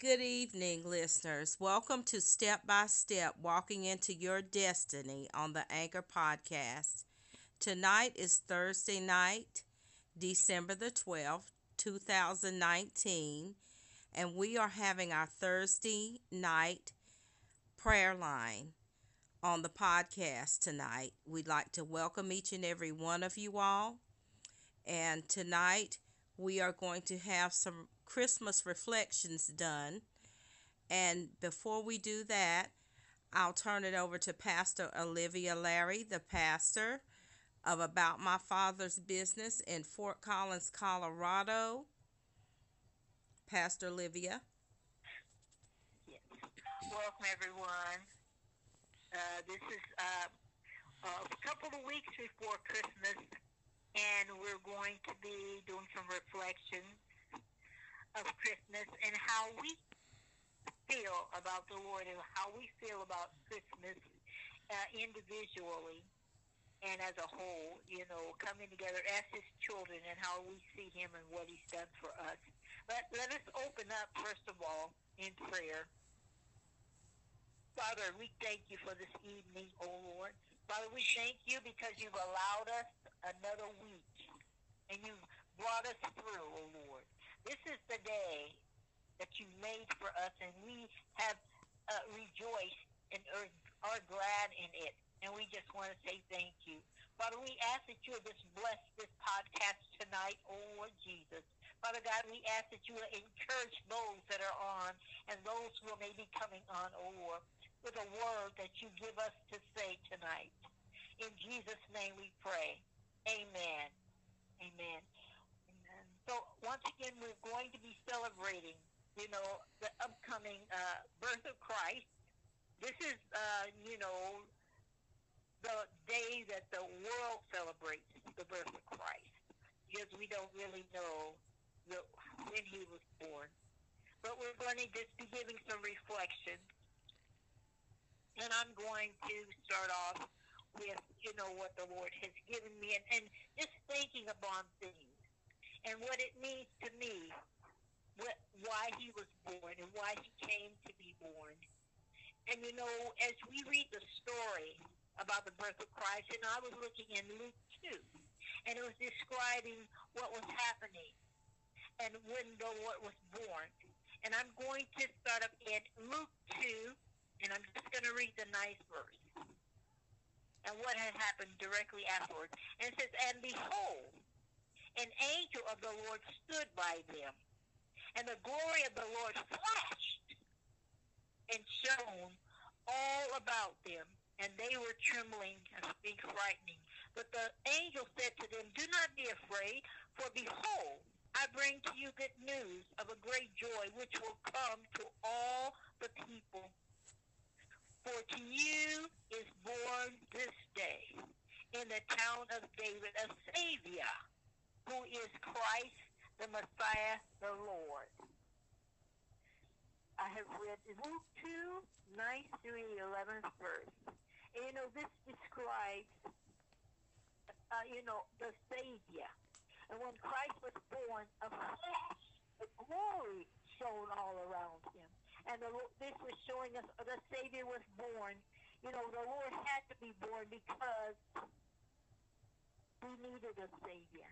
Good evening, listeners. Welcome to Step by Step Walking into Your Destiny on the Anchor Podcast. Tonight is Thursday night, December the 12th, 2019, and we are having our Thursday night prayer line on the podcast tonight. We'd like to welcome each and every one of you all. And tonight we are going to have some Christmas reflections done. And before we do that, I'll turn it over to Pastor Olivia Larry, the pastor of About My Father's Business in Fort Collins, Colorado. Pastor Olivia. Yes. Welcome, everyone. Uh, this is uh, a couple of weeks before Christmas, and we're going to be doing some reflections of Christmas and how we feel about the Lord and how we feel about Christmas uh, individually and as a whole, you know, coming together as His children and how we see Him and what He's done for us. But let us open up, first of all, in prayer. Father, we thank you for this evening, O oh Lord. Father, we thank you because you've allowed us another week and you've brought us through, O oh Lord. This is the day that you made for us and we have uh, rejoiced and are, are glad in it. And we just want to say thank you. Father, we ask that you just bless this podcast tonight, oh Lord Jesus. Father God, we ask that you will encourage those that are on and those who may be coming on, O Lord with a word that you give us to say tonight. In Jesus' name we pray. Amen. Amen. So once again, we're going to be celebrating, you know, the upcoming uh, birth of Christ. This is, uh, you know, the day that the world celebrates the birth of Christ because we don't really know the, when he was born. But we're going to just be giving some reflection and I'm going to start off with, you know, what the Lord has given me and, and just thinking upon things and what it means to me, what, why he was born and why he came to be born. And, you know, as we read the story about the birth of Christ, and I was looking in Luke 2, and it was describing what was happening and when the Lord was born. And I'm going to start up in Luke 2, and I'm just going to read the nice verse and what had happened directly afterwards. And it says, And behold, an angel of the Lord stood by them, and the glory of the Lord flashed and shone all about them, and they were trembling and being frightening. But the angel said to them, Do not be afraid, for behold, I bring to you good news of a great joy, which will come to all the people. For to you is born this day in the town of David a Savior, who is Christ the Messiah, the Lord. I have read Luke 2, 9 through 11th verse. And, you know, this describes, uh, you know, the Savior. And when Christ was born, a flash, the glory shone all around him and the, this was showing us the Savior was born. You know, the Lord had to be born because we needed a Savior.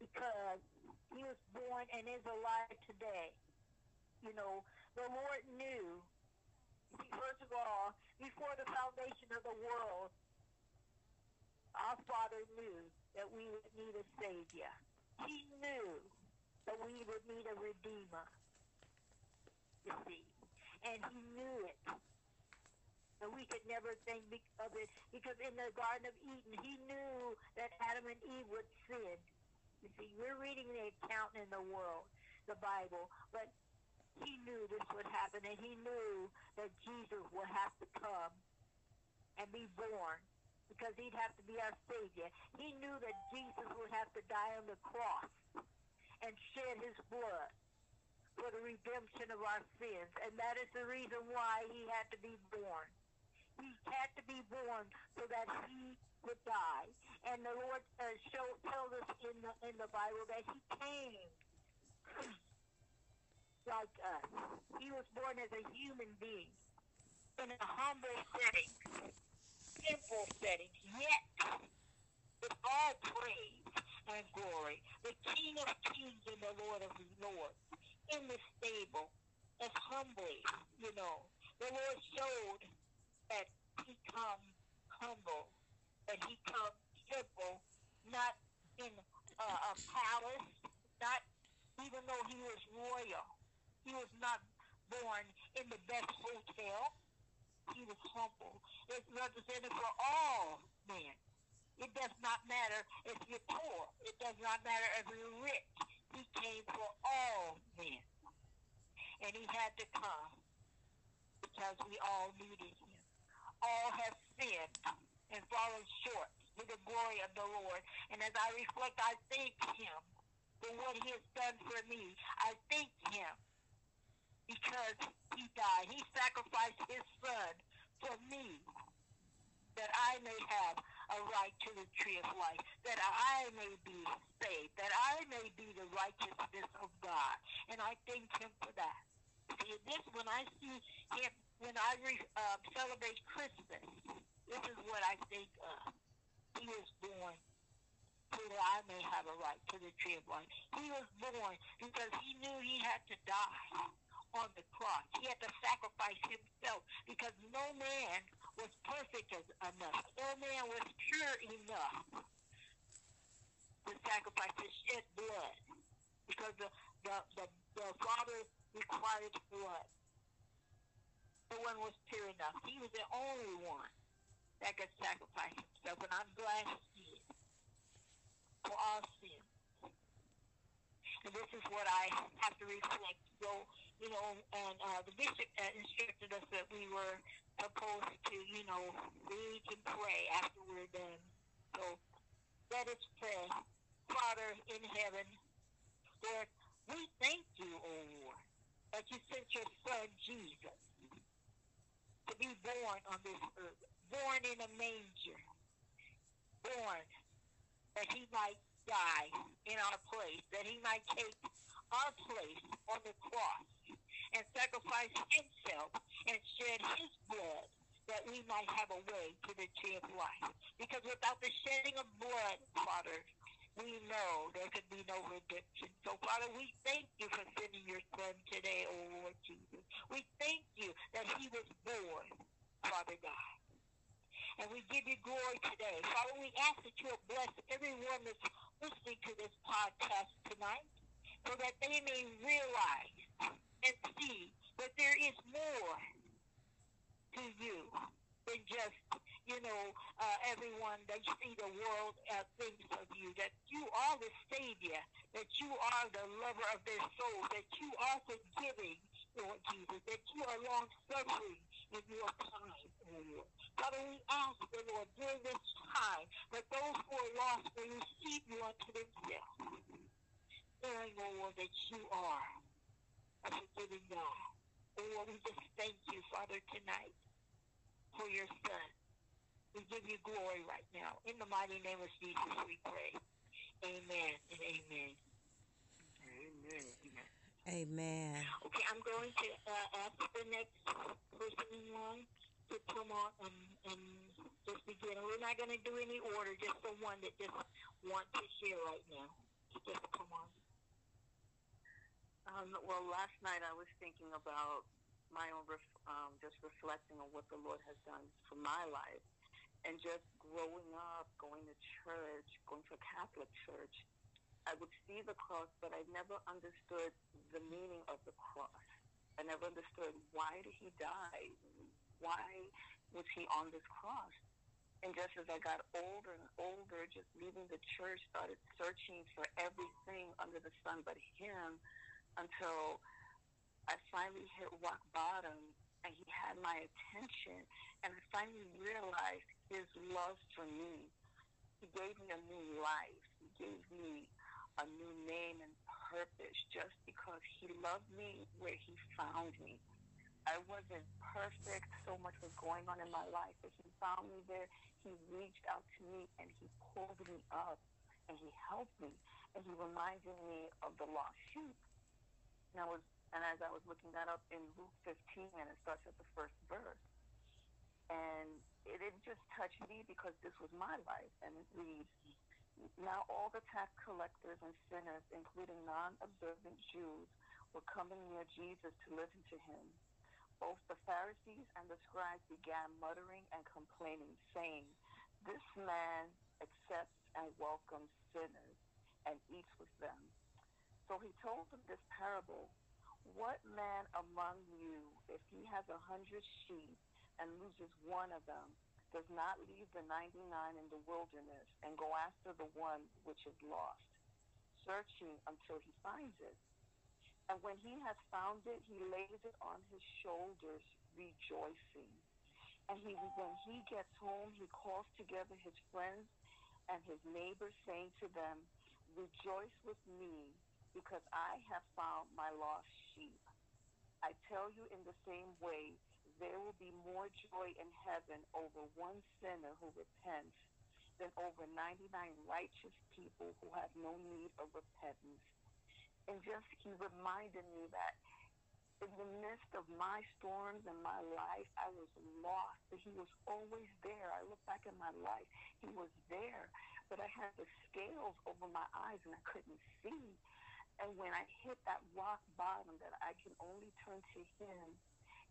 Because he was born and is alive today. You know, the Lord knew, first of all, before the foundation of the world, our Father knew that we would need a Savior. He knew that we would need a Redeemer you see. And he knew it. And we could never think of it because in the Garden of Eden, he knew that Adam and Eve would sin. You see, we're reading the account in the world, the Bible, but he knew this would happen, and he knew that Jesus would have to come and be born because he'd have to be our Savior. He knew that Jesus would have to die on the cross and shed his blood for the redemption of our sins. And that is the reason why he had to be born. He had to be born so that he would die. And the Lord uh, show, tells us in the, in the Bible that he came like us. He was born as a human being in a humble setting, simple setting, yet with all praise and glory, the King of kings and the Lord of lords, in the stable, as humbly, you know. The Lord showed that he comes humble, he comes simple, not in uh, a palace, not even though he was royal. He was not born in the best hotel. He was humble. It's represented for all men. It does not matter if you're poor. It does not matter if you're rich. He came for all men. And he had to come because we all needed him. All have sinned and fallen short to the glory of the Lord. And as I reflect, I thank him for what he has done for me. I thank him because he died. He sacrificed his son for me that I may have a right to the tree of life, that I may be saved, that I may be the righteousness of God. And I thank him for that. See, this, when I see him, when I re, uh, celebrate Christmas, this is what I think of. He was born so that I may have a right to the tree of life. He was born because he knew he had to die on the cross. He had to sacrifice himself because no man was perfect enough. No man was pure enough to sacrifice to shed blood because the, the, the, the Father required blood. No one was pure enough. He was the only one that could sacrifice himself, and I'm did for our sins. And this is what I have to reflect. So, you know, and uh, the bishop uh, instructed us that we were supposed to, you know, read and pray after we're done. So let us pray. Father in heaven, Lord, we thank you, O oh Lord, that you sent your son Jesus to be born on this earth, born in a manger, born that he might die in our place, that he might take our place on the cross and sacrifice himself and shed his blood that we might have a way to the tree of life. Because without the shedding of blood, Father, we know there could be no redemption. So, Father, we thank you for sending your son today, O oh Lord Jesus. We thank you that he was born, Father God. And we give you glory today. Father, we ask that you bless everyone that's listening to this podcast tonight so that they may realize and see that there is more to you than just, you know, uh, everyone that you see the world uh, thinks of you, that you are the Savior, that you are the lover of their soul, that you are forgiving, Lord Jesus, that you are long suffering in your time, Lord. Father, we ask the Lord during this time that those who are lost may receive you unto themselves, knowing, Lord, that you are a forgiving God. Lord, we just thank you, Father, tonight for your son. We give you glory right now. In the mighty name of Jesus, we pray. Amen and amen. Amen. Amen. Amen. Okay, I'm going to uh, ask the next person in line come on and, and just begin. We're not going to do any order, just the one that just wants to hear right now. Just come on. Um, well, last night I was thinking about my own, ref- um, just reflecting on what the Lord has done for my life, and just growing up, going to church, going to a Catholic church. I would see the cross, but I never understood the meaning of the cross. I never understood why did he die? Why was he on this cross? And just as I got older and older, just leaving the church, started searching for everything under the sun but him until I finally hit rock bottom and he had my attention and I finally realized his love for me. He gave me a new life. He gave me a new name and purpose just because he loved me where he found me. I wasn't perfect. So much was going on in my life, but he found me there. He reached out to me and he pulled me up and he helped me and he reminded me of the lost sheep. And I was And as I was looking that up in Luke 15, and it starts at the first verse, and it, just touched me because this was my life. And it reads, Now all the tax collectors and sinners, including non-observant Jews, were coming near Jesus to listen to him. Both the Pharisees and the scribes began muttering and complaining, saying, This man accepts and welcomes sinners and eats with them. So he told them this parable what man among you, if he has a hundred sheep and loses one of them, does not leave the 99 in the wilderness and go after the one which is lost, searching until he finds it? And when he has found it, he lays it on his shoulders, rejoicing. And he, when he gets home, he calls together his friends and his neighbors, saying to them, Rejoice with me because I have found my lost sheep. I tell you in the same way, there will be more joy in heaven over one sinner who repents than over 99 righteous people who have no need of repentance. And just he reminded me that in the midst of my storms and my life, I was lost, but he was always there. I look back at my life, he was there, but I had the scales over my eyes and I couldn't see. And when I hit that rock bottom that I can only turn to Him,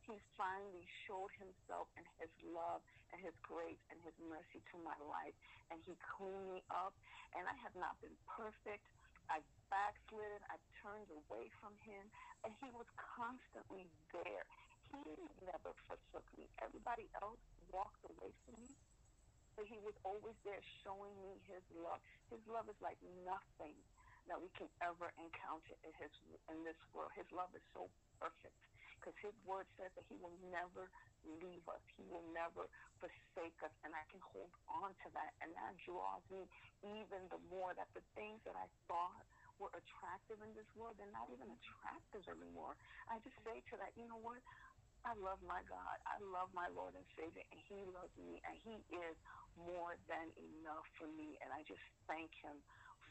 He finally showed Himself and His love and His grace and His mercy to my life. And He cleaned me up. And I have not been perfect. I've backslidden. I've turned away from Him. And He was constantly there. He never forsook me. Everybody else walked away from me. But He was always there showing me His love. His love is like nothing that we can ever encounter in his in this world. His love is so perfect because his word says that he will never leave us. He will never forsake us. And I can hold on to that. And that draws me even the more that the things that I thought were attractive in this world, they're not even attractive anymore. I just say to that, you know what? I love my God. I love my Lord and Savior, and He loves me, and He is more than enough for me. And I just thank Him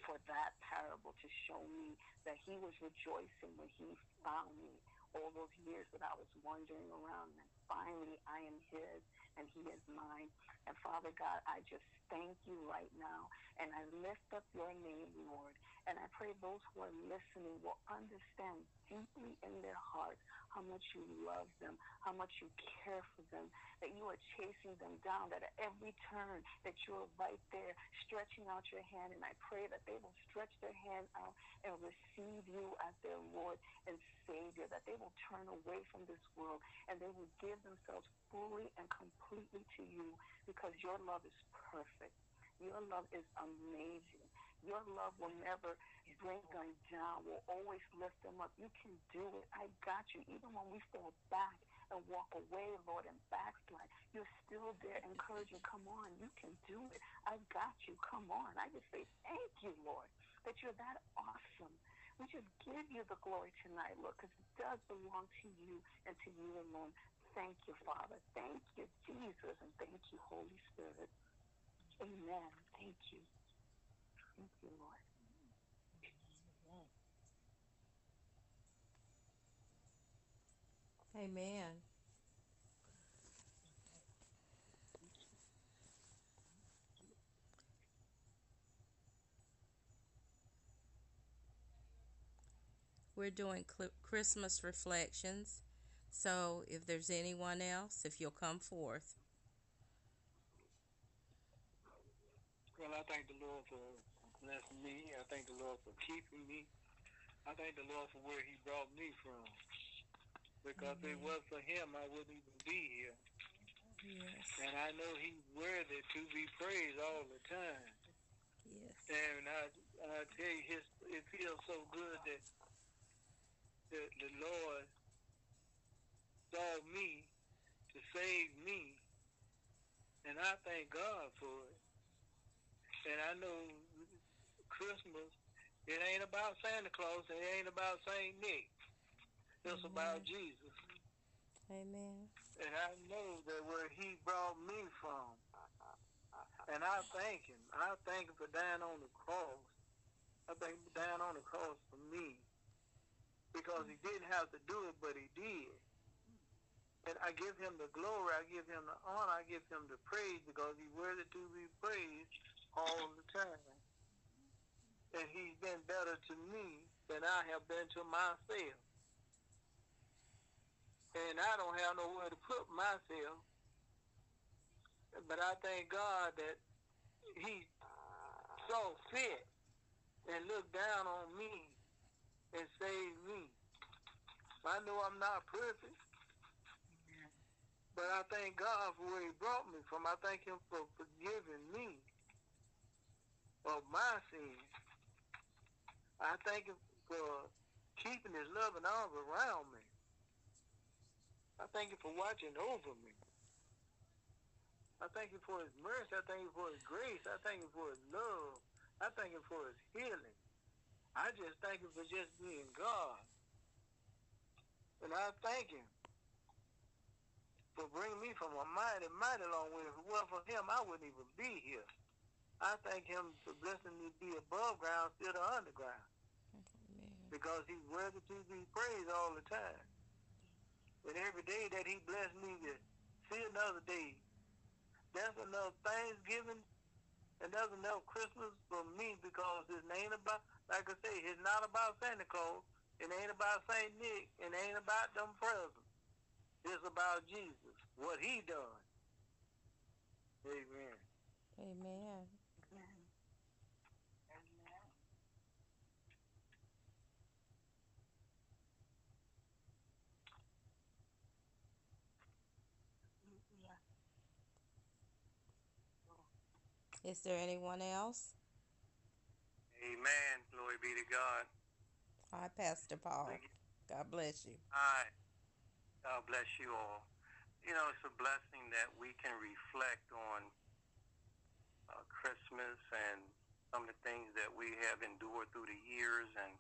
for that parable to show me that he was rejoicing when he found me all those years that I was wandering around. And finally, I am his and he is mine. And Father God, I just thank you right now. And I lift up your name, Lord. And I pray those who are listening will understand deeply in their heart how much you love them, how much you care for them, that you are chasing them down, that at every turn that you're right there stretching out your hand. And I pray that they will stretch their hand out and receive you as their Lord and Savior, that they will turn away from this world and they will give themselves fully and completely to you because your love is perfect. Your love is amazing. Your love will never bring them down, will always lift them up. You can do it. I got you. Even when we fall back and walk away, Lord, and backslide, you're still there encouraging, come on, you can do it. I got you. Come on. I just say thank you, Lord, that you're that awesome. We just give you the glory tonight, Lord, because it does belong to you and to you alone. Thank you, Father. Thank you, Jesus, and thank you, Holy Spirit. Amen. Thank you. Thank you, Lord. Amen. We're doing Christmas reflections. So if there's anyone else, if you'll come forth. Well, I thank the Lord for blessing me. I thank the Lord for keeping me. I thank the Lord for where He brought me from. Because if it was for Him, I wouldn't even be here. Yes. And I know He's worthy to be praised all the time. Yes. And I, I tell you, his, it feels so good that the, the Lord saw me to save me. And I thank God for it. And I know Christmas, it ain't about Santa Claus, it ain't about St. Nick. It's Amen. about Jesus. Amen. And I know that where he brought me from. And I thank him. I thank him for dying on the cross. I thank him for dying on the cross for me. Because he didn't have to do it, but he did. And I give him the glory, I give him the honor, I give him the praise because he's worthy to be praised all the time. And he's been better to me than I have been to myself. And I don't have nowhere to put myself. But I thank God that he saw fit and looked down on me and saved me. I know I'm not perfect. But I thank God for where he brought me from. I thank him for forgiving me of my sins. I thank him uh, for keeping his loving arms around me. I thank him for watching over me. I thank him for his mercy. I thank him for his grace. I thank him for his love. I thank him for his healing. I just thank him for just being God. And I thank him for bringing me from a mighty, mighty long way. If it wasn't for him, I wouldn't even be here. I thank him for blessing me to be above ground instead of underground. Because he's worthy to be praised all the time. And every day that he blessed me to see another day, that's enough Thanksgiving and that's enough Christmas for me because it ain't about, like I say, it's not about Santa Claus. It ain't about St. Nick. It ain't about them presents. It's about Jesus, what he done. Amen. Amen. Is there anyone else? Amen. Glory be to God. Hi, Pastor Paul. God bless you. Hi. God bless you all. You know, it's a blessing that we can reflect on uh, Christmas and some of the things that we have endured through the years and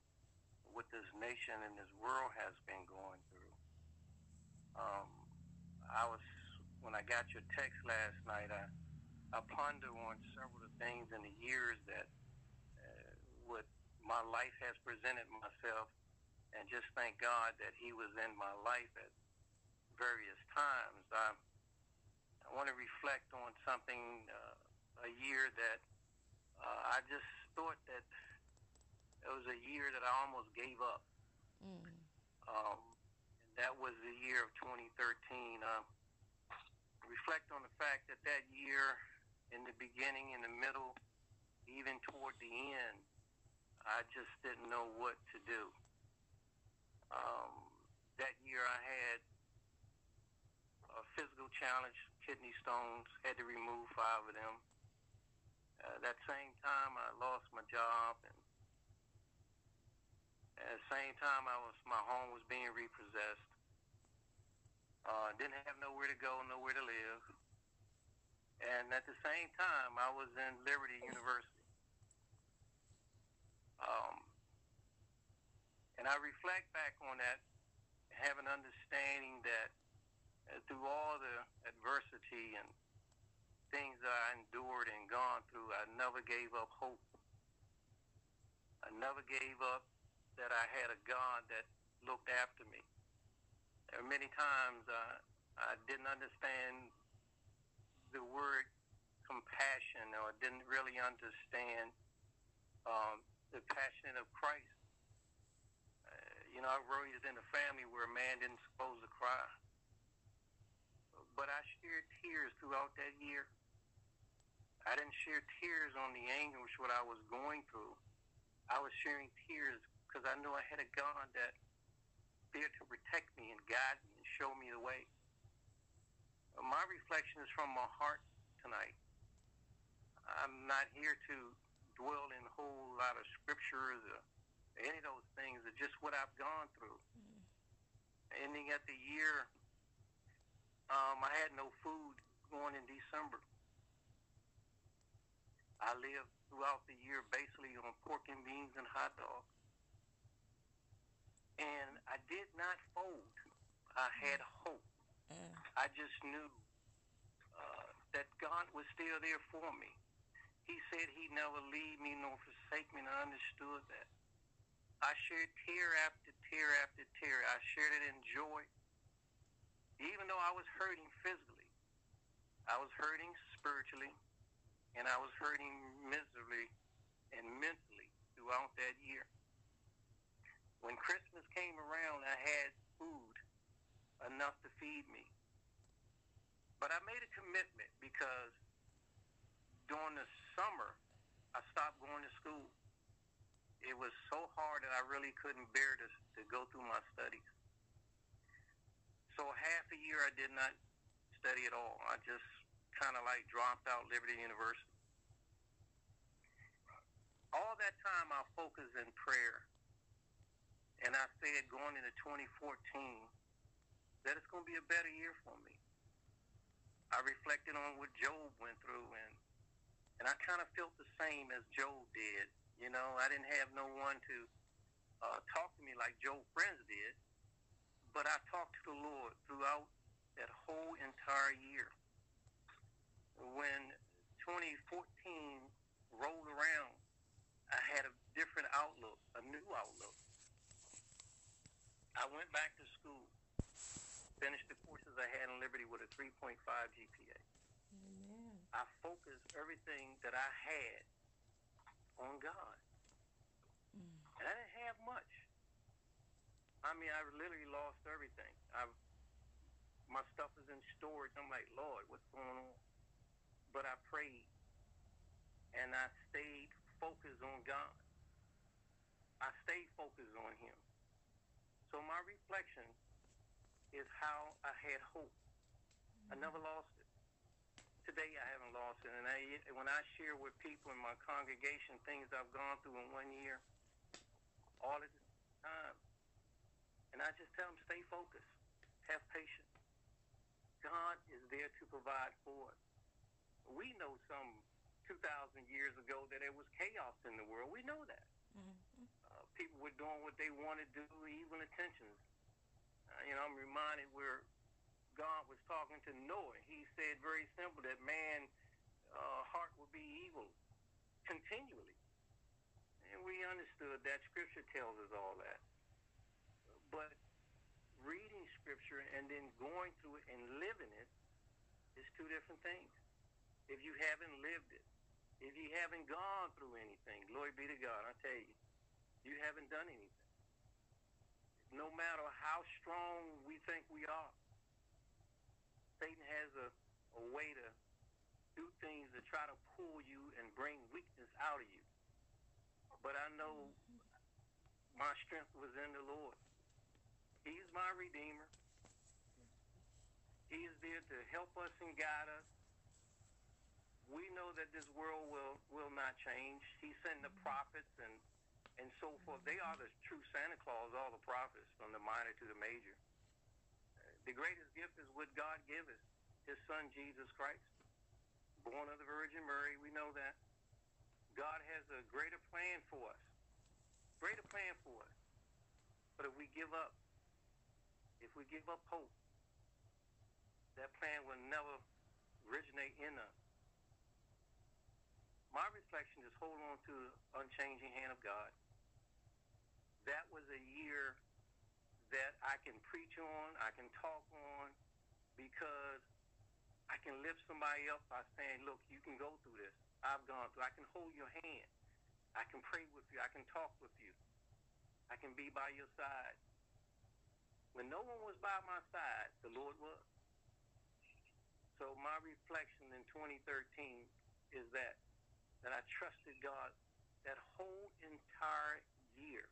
what this nation and this world has been going through. Um, I was, when I got your text last night, I, I ponder on several of the things in the years that uh, what my life has presented myself and just thank God that He was in my life at various times. I, I want to reflect on something, uh, a year that uh, I just thought that it was a year that I almost gave up. Mm. Um, and that was the year of 2013. Uh, reflect on the fact that that year, in the beginning, in the middle, even toward the end, I just didn't know what to do. Um, that year I had a physical challenge, kidney stones, had to remove five of them. Uh, that same time I lost my job and at the same time I was my home was being repossessed. Uh, didn't have nowhere to go, nowhere to live. And at the same time I was in Liberty University. Um, and I reflect back on that, have an understanding that uh, through all the adversity and things that I endured and gone through, I never gave up hope. I never gave up that I had a God that looked after me. There were many times uh, I didn't understand the word compassion or didn't really understand um, the passion of Christ. Uh, you know, I raised in a family where a man didn't supposed to cry. But I shared tears throughout that year. I didn't share tears on the anguish what I was going through. I was sharing tears because I knew I had a God that there to protect me and guide me and show me the way. My reflection is from my heart tonight. I'm not here to dwell in a whole lot of scriptures or any of those things. It's just what I've gone through. Ending at the year, um, I had no food going in December. I lived throughout the year basically on pork and beans and hot dogs. And I did not fold. I had hope. I just knew uh, that God was still there for me. He said he'd never leave me nor forsake me, and I understood that. I shared tear after tear after tear. I shared it in joy. Even though I was hurting physically, I was hurting spiritually, and I was hurting miserably and mentally throughout that year. When Christmas came around, I had food enough to feed me. But I made a commitment because during the summer, I stopped going to school. It was so hard that I really couldn't bear to, to go through my studies. So half a year I did not study at all. I just kind of like dropped out Liberty University. All that time I focused in prayer. And I said going into 2014 that it's going to be a better year for me. I reflected on what Job went through and and I kind of felt the same as Job did. You know, I didn't have no one to uh, talk to me like Job friends did, but I talked to the Lord throughout that whole entire year. When 2014 rolled around, I had a different outlook, a new outlook. I went back to school, finished the courses I had in Liberty with a 3.5 GPA. Amen. I focused everything that I had on God. Mm. And I didn't have much. I mean, I literally lost everything. I, my stuff is in storage. I'm like, Lord, what's going on? But I prayed, and I stayed focused on God. I stayed focused on Him. So my reflection is how I had hope. I never lost it. Today I haven't lost it, and I, when I share with people in my congregation things I've gone through in one year, all at the time, and I just tell them stay focused, have patience. God is there to provide for us. We know some 2,000 years ago that there was chaos in the world. We know that. Mhm. Uh, people were doing what they wanted to do, evil intentions. You know, I'm reminded where God was talking to Noah. He said very simple that man uh, heart will be evil continually. And we understood that scripture tells us all that. But reading scripture and then going through it and living it is two different things. If you haven't lived it, if you haven't gone through anything, glory be to God, I tell you, you haven't done anything. No matter how strong we think we are, Satan has a, a way to do things to try to pull you and bring weakness out of you. But I know my strength was in the Lord. He's my Redeemer. He is there to help us and guide us. We know that this world will, will not change. He sent the prophets and, and so forth. They are the true Santa Claus, all the prophets, from the minor to the major. The greatest gift is what God gives us, his son Jesus Christ, born of the Virgin Mary. We know that. God has a greater plan for us. Greater plan for us. But if we give up, if we give up hope, that plan will never originate in us. My reflection is hold on to the unchanging hand of God. That was a year that I can preach on, I can talk on, because I can lift somebody up by saying, look, you can go through this. I've gone through. I can hold your hand. I can pray with you. I can talk with you. I can be by your side. When no one was by my side, the Lord was. So my reflection in 2013 is that that I trusted God that whole entire year.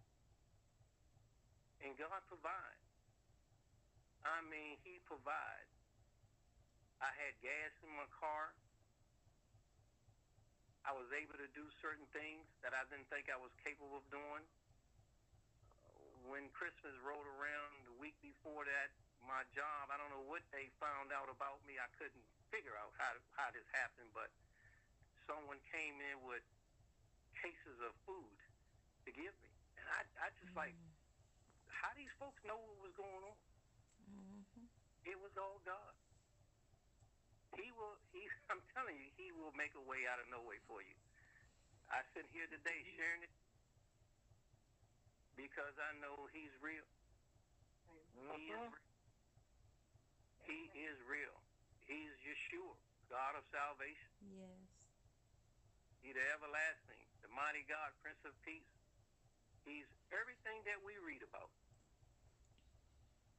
And God provides. I mean, He provides. I had gas in my car. I was able to do certain things that I didn't think I was capable of doing. Uh, when Christmas rolled around the week before that, my job, I don't know what they found out about me. I couldn't figure out how, how this happened, but someone came in with cases of food to give me. And I, I just like, mm. How these folks know what was going on? Mm-hmm. It was all God. He will. He. I'm telling you, He will make a way out of no way for you. I sit here today sharing it because I know He's real. He is. Uh-huh. Real. He is real. He's Yeshua, God of salvation. Yes. He's the everlasting, the mighty God, Prince of Peace. He's everything that we read about.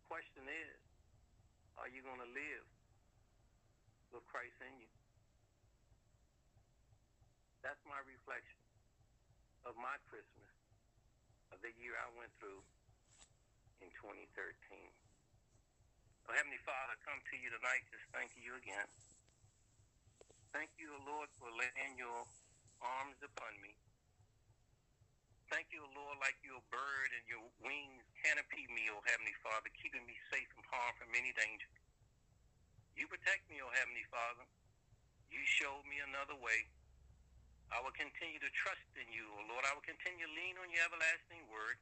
Question is, are you going to live with Christ in you? That's my reflection of my Christmas, of the year I went through in 2013. Oh, Heavenly Father, I come to you tonight just thanking you again. Thank you, Lord, for laying your arms upon me. Thank you, Lord, like you're a bird and your wings canopy me, O Heavenly Father, keeping me safe from harm from any danger. You protect me, O Heavenly Father. You showed me another way. I will continue to trust in you, O Lord. I will continue to lean on your everlasting word.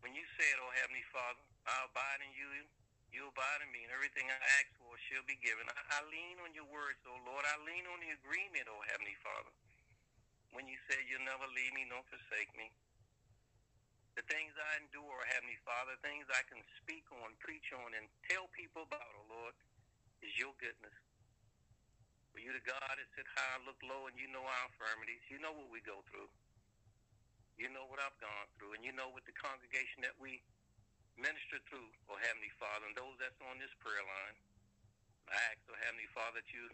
When you said, O Heavenly Father, I abide in you, you abide in me, and everything I ask for shall be given. I, I lean on your words, O Lord. I lean on the agreement, O Heavenly Father when you said you'll never leave me nor forsake me. The things I endure, Heavenly Father, things I can speak on, preach on, and tell people about, oh Lord, is your goodness. For you, the God that sit high and look low, and you know our infirmities. You know what we go through. You know what I've gone through, and you know what the congregation that we minister through, oh Heavenly Father, and those that's on this prayer line. I ask, oh Heavenly Father, that you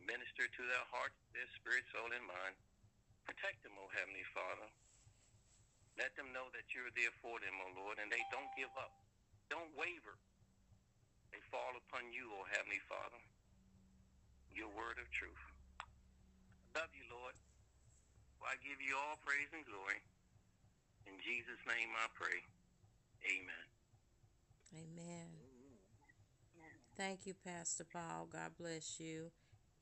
minister to their hearts, their spirit, soul, and mind. Protect them, O Heavenly Father. Let them know that you're there for them, O Lord, and they don't give up. Don't waver. They fall upon you, O Heavenly Father. Your word of truth. I love you, Lord. I give you all praise and glory. In Jesus' name I pray. Amen. Amen. Thank you, Pastor Paul. God bless you.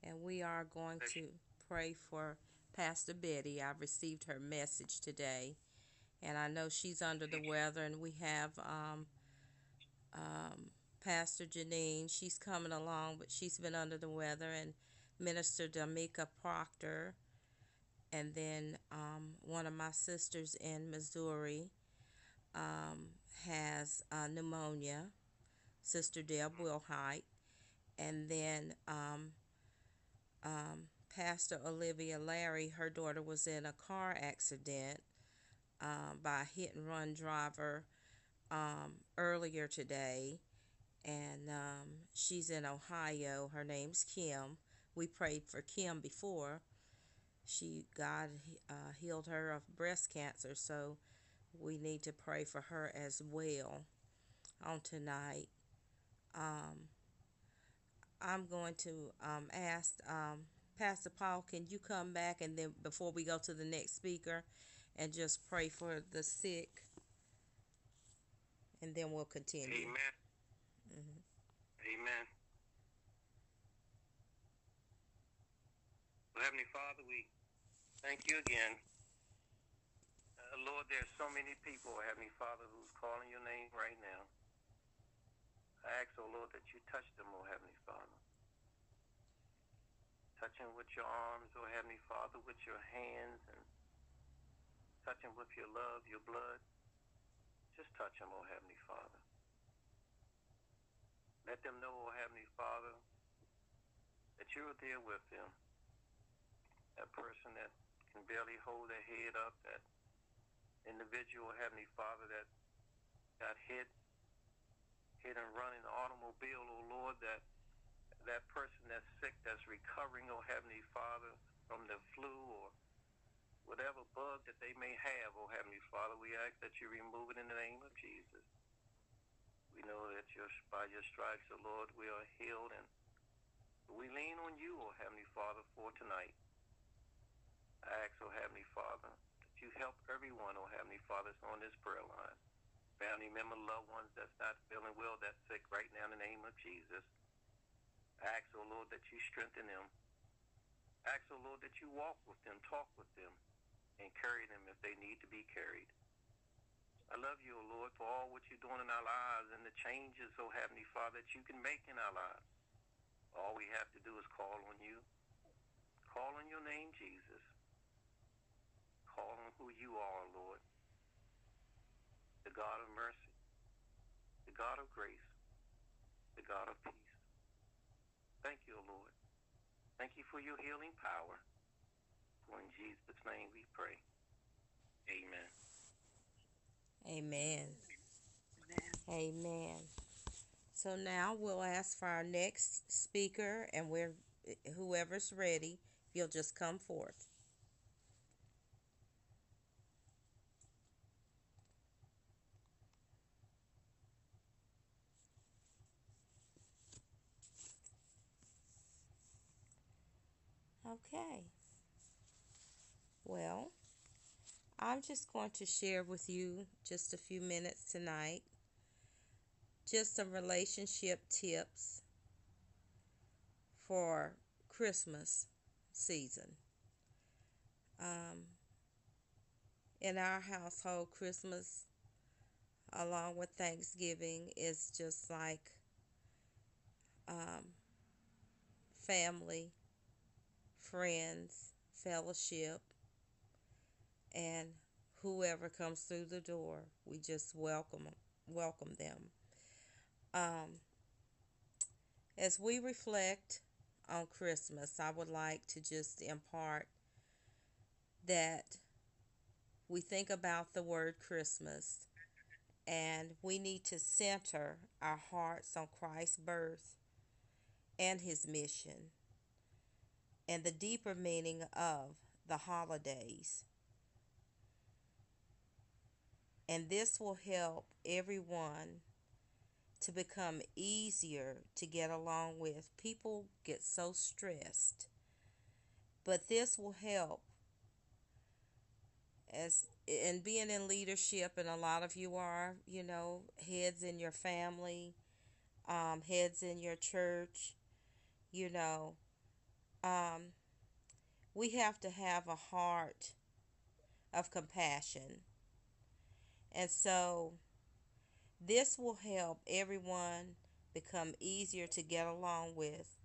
And we are going to pray for Pastor Betty. I've received her message today, and I know she's under the weather. And we have um, um, Pastor Janine. She's coming along, but she's been under the weather. And Minister Damika Proctor, and then um, one of my sisters in Missouri um, has uh, pneumonia. Sister Deb Wilhite, and then um, um, Pastor Olivia Larry, her daughter was in a car accident um, by a hit and run driver um, earlier today, and um, she's in Ohio. Her name's Kim. We prayed for Kim before. She God uh, healed her of breast cancer, so we need to pray for her as well on tonight. Um, I'm going to um, ask um, Pastor Paul, can you come back and then before we go to the next speaker and just pray for the sick? And then we'll continue. Amen. Mhm. Amen. Well, Heavenly Father, we thank you again. Uh, Lord, there's so many people, Heavenly Father, who's calling your name right now. I ask, oh Lord, that you touch them, oh Heavenly Father. Touch them with your arms, oh Heavenly Father, with your hands, and touch them with your love, your blood. Just touch them, oh Heavenly Father. Let them know, oh Heavenly Father, that you're there with them. That person that can barely hold their head up, that individual, Heavenly Father, that got hit, hit and run in automobile, oh Lord, that that person that's sick, that's recovering, oh Heavenly Father, from the flu or whatever bug that they may have, oh Heavenly Father, we ask that you remove it in the name of Jesus. We know that your, by your stripes, oh Lord, we are healed, and we lean on you, oh Heavenly Father, for tonight. I ask, oh Heavenly Father, that you help everyone, oh Heavenly Father, that's on this prayer line. Family member, loved ones that's not feeling well, that's sick right now in the name of Jesus. I ask, oh Lord, that you strengthen them. I ask, oh Lord, that you walk with them, talk with them, and carry them if they need to be carried. I love you, O Lord, for all what you're doing in our lives and the changes, oh Heavenly Father, that you can make in our lives. All we have to do is call on you. Call on your name, Jesus. Call on who you are, Lord. The God of mercy, the God of grace, the God of peace. Thank you, O Lord. Thank you for your healing power. For in Jesus' name we pray. Amen. Amen. Amen. So now we'll ask for our next speaker, and we're whoever's ready, you'll just come forth. Okay. Well, I'm just going to share with you just a few minutes tonight, just some relationship tips for Christmas season. Um, in our household, Christmas, along with Thanksgiving, is just like um, family, friends, fellowship, and whoever comes through the door, we just welcome welcome them. Um, as we reflect on Christmas, I would like to just impart that we think about the word Christmas and we need to center our hearts on Christ's birth and his mission and the deeper meaning of the holidays. And this will help everyone to become easier to get along with. People get so stressed. But this will help as and being in leadership and a lot of you are, you know, heads in your family, um, heads in your church, you know, um, we have to have a heart of compassion. And so this will help everyone become easier to get along with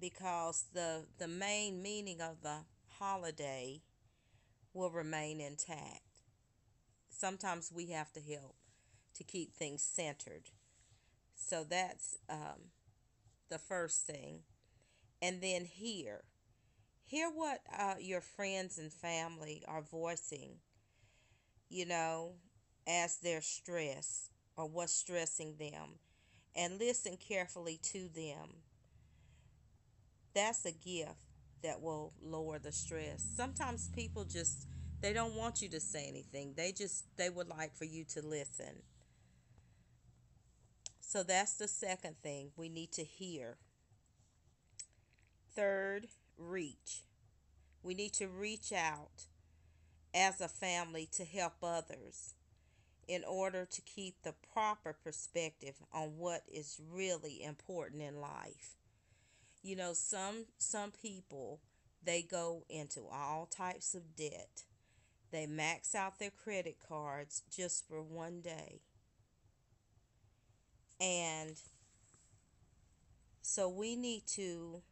because the the main meaning of the holiday will remain intact. Sometimes we have to help to keep things centered. So that's um, the first thing. And then hear. Hear what uh, your friends and family are voicing, you know, as their stress or what's stressing them and listen carefully to them. That's a gift that will lower the stress. Sometimes people just they don't want you to say anything. They just they would like for you to listen. So that's the second thing we need to hear. Third, reach. We need to reach out as a family to help others in order to keep the proper perspective on what is really important in life. You know, some some people they go into all types of debt. They max out their credit cards just for one day. And so we need to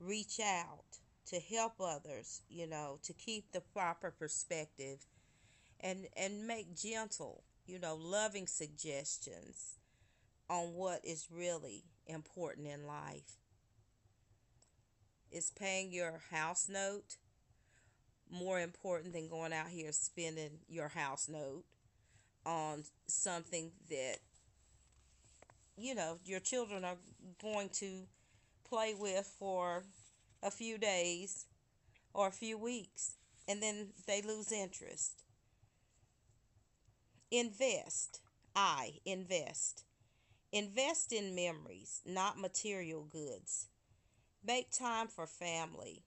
reach out to help others, you know, to keep the proper perspective and and make gentle, you know, loving suggestions on what is really important in life. Is paying your house note more important than going out here spending your house note on something that you know your children are going to play with for a few days or a few weeks and then they lose interest Invest. I invest. Invest in memories, not material goods. Make time for family.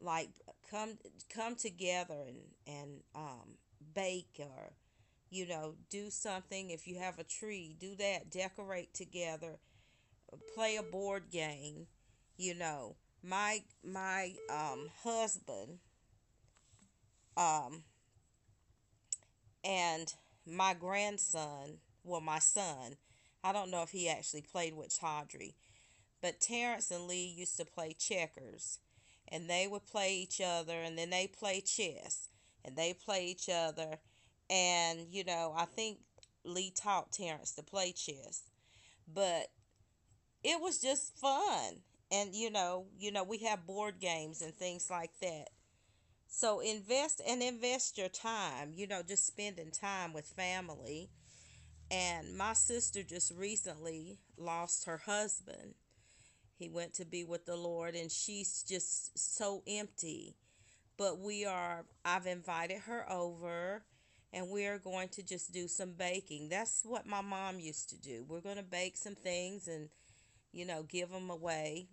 Like come come together and and um, bake or you know do something. If you have a tree, do that. Decorate together. Play a board game. You know my my um, husband um, and my grandson, well, my son, I don't know if he actually played with Tawdry, but Terrence and Lee used to play checkers. And they would play each other, and then they play chess, and they play each other. And, you know, I think Lee taught Terrence to play chess. but it was just fun. And you know, you know, we have board games and things like that. So invest and invest your time, you know, just spending time with family. And my sister just recently lost her husband. He went to be with the Lord and she's just so empty. But we are I've invited her over and we are going to just do some baking. That's what my mom used to do. We're going to bake some things and you know, give them away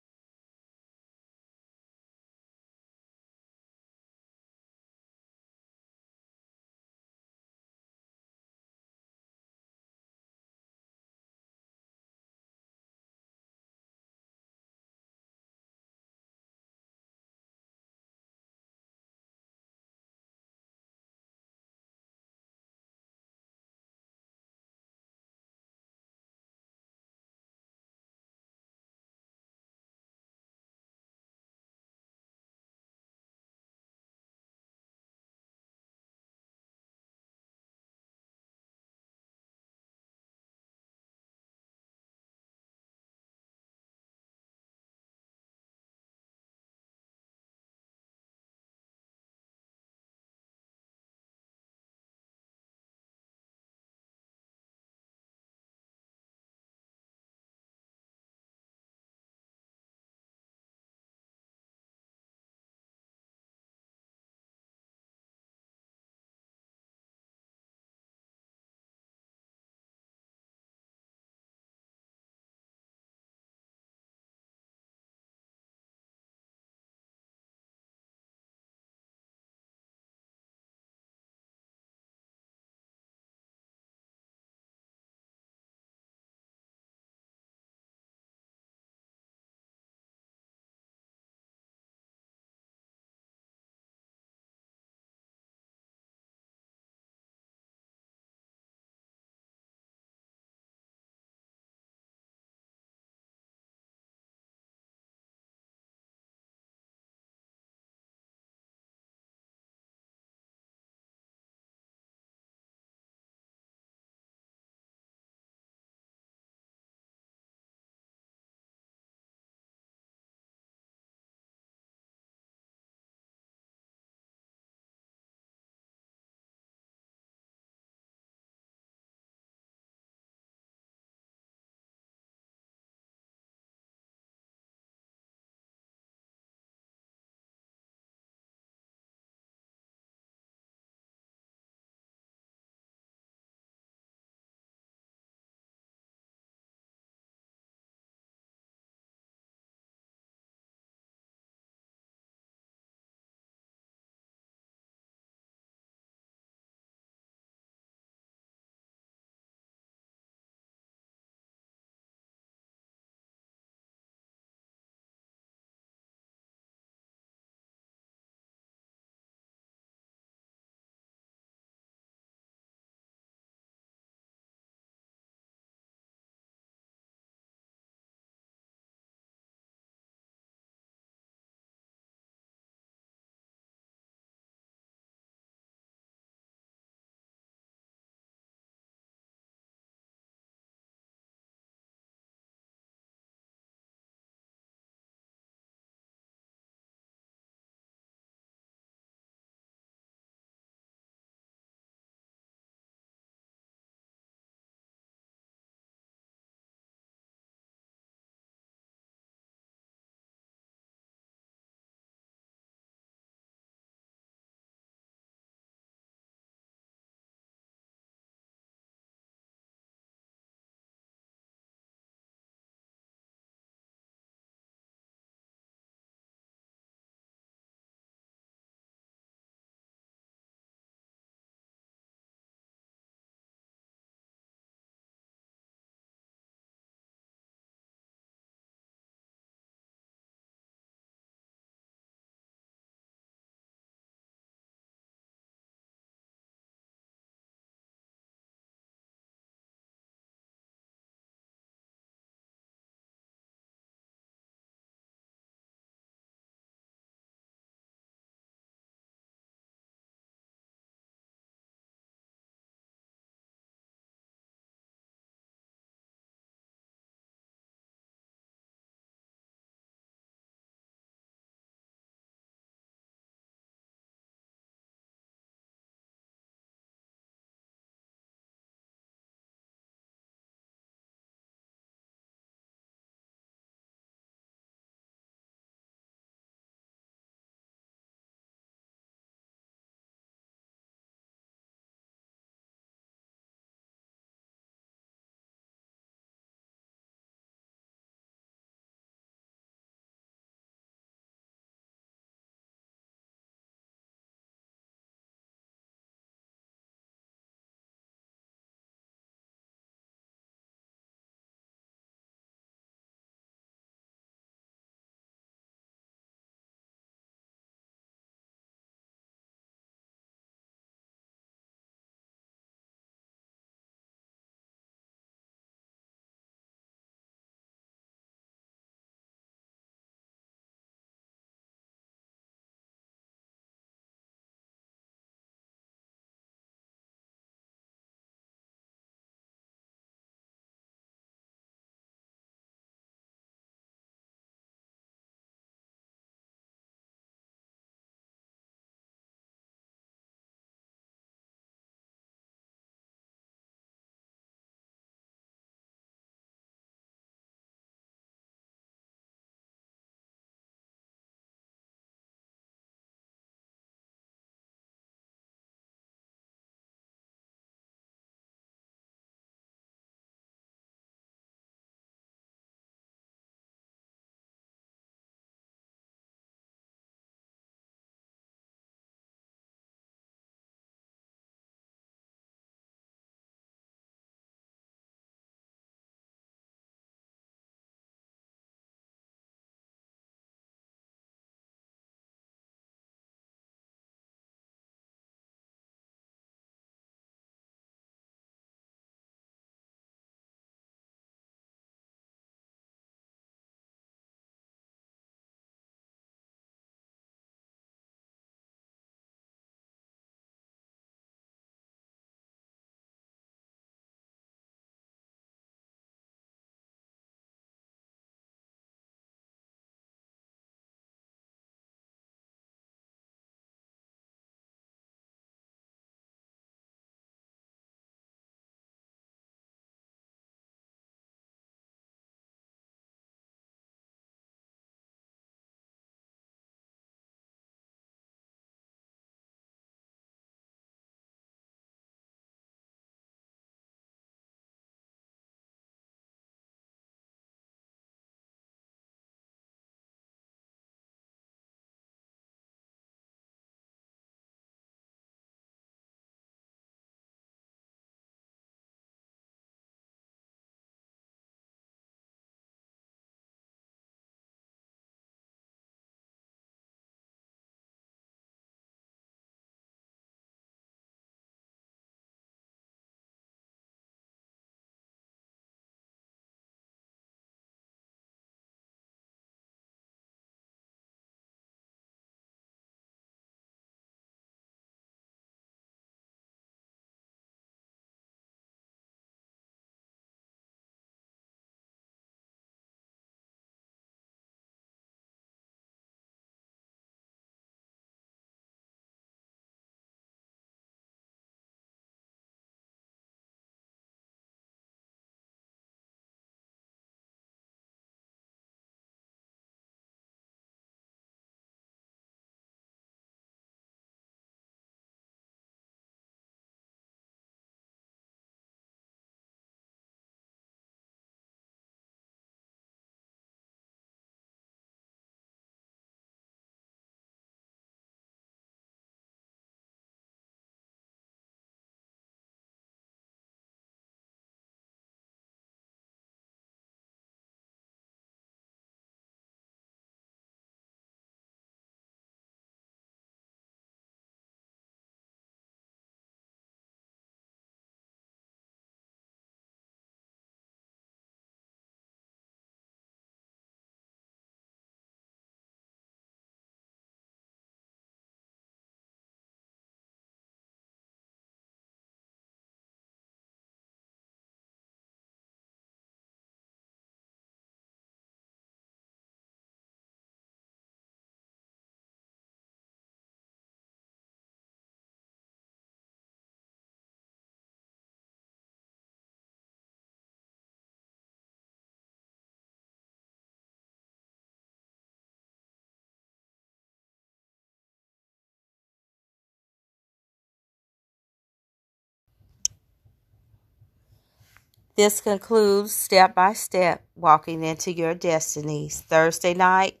This concludes Step by Step Walking into Your Destinies Thursday night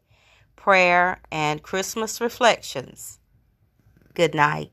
prayer and Christmas reflections. Good night.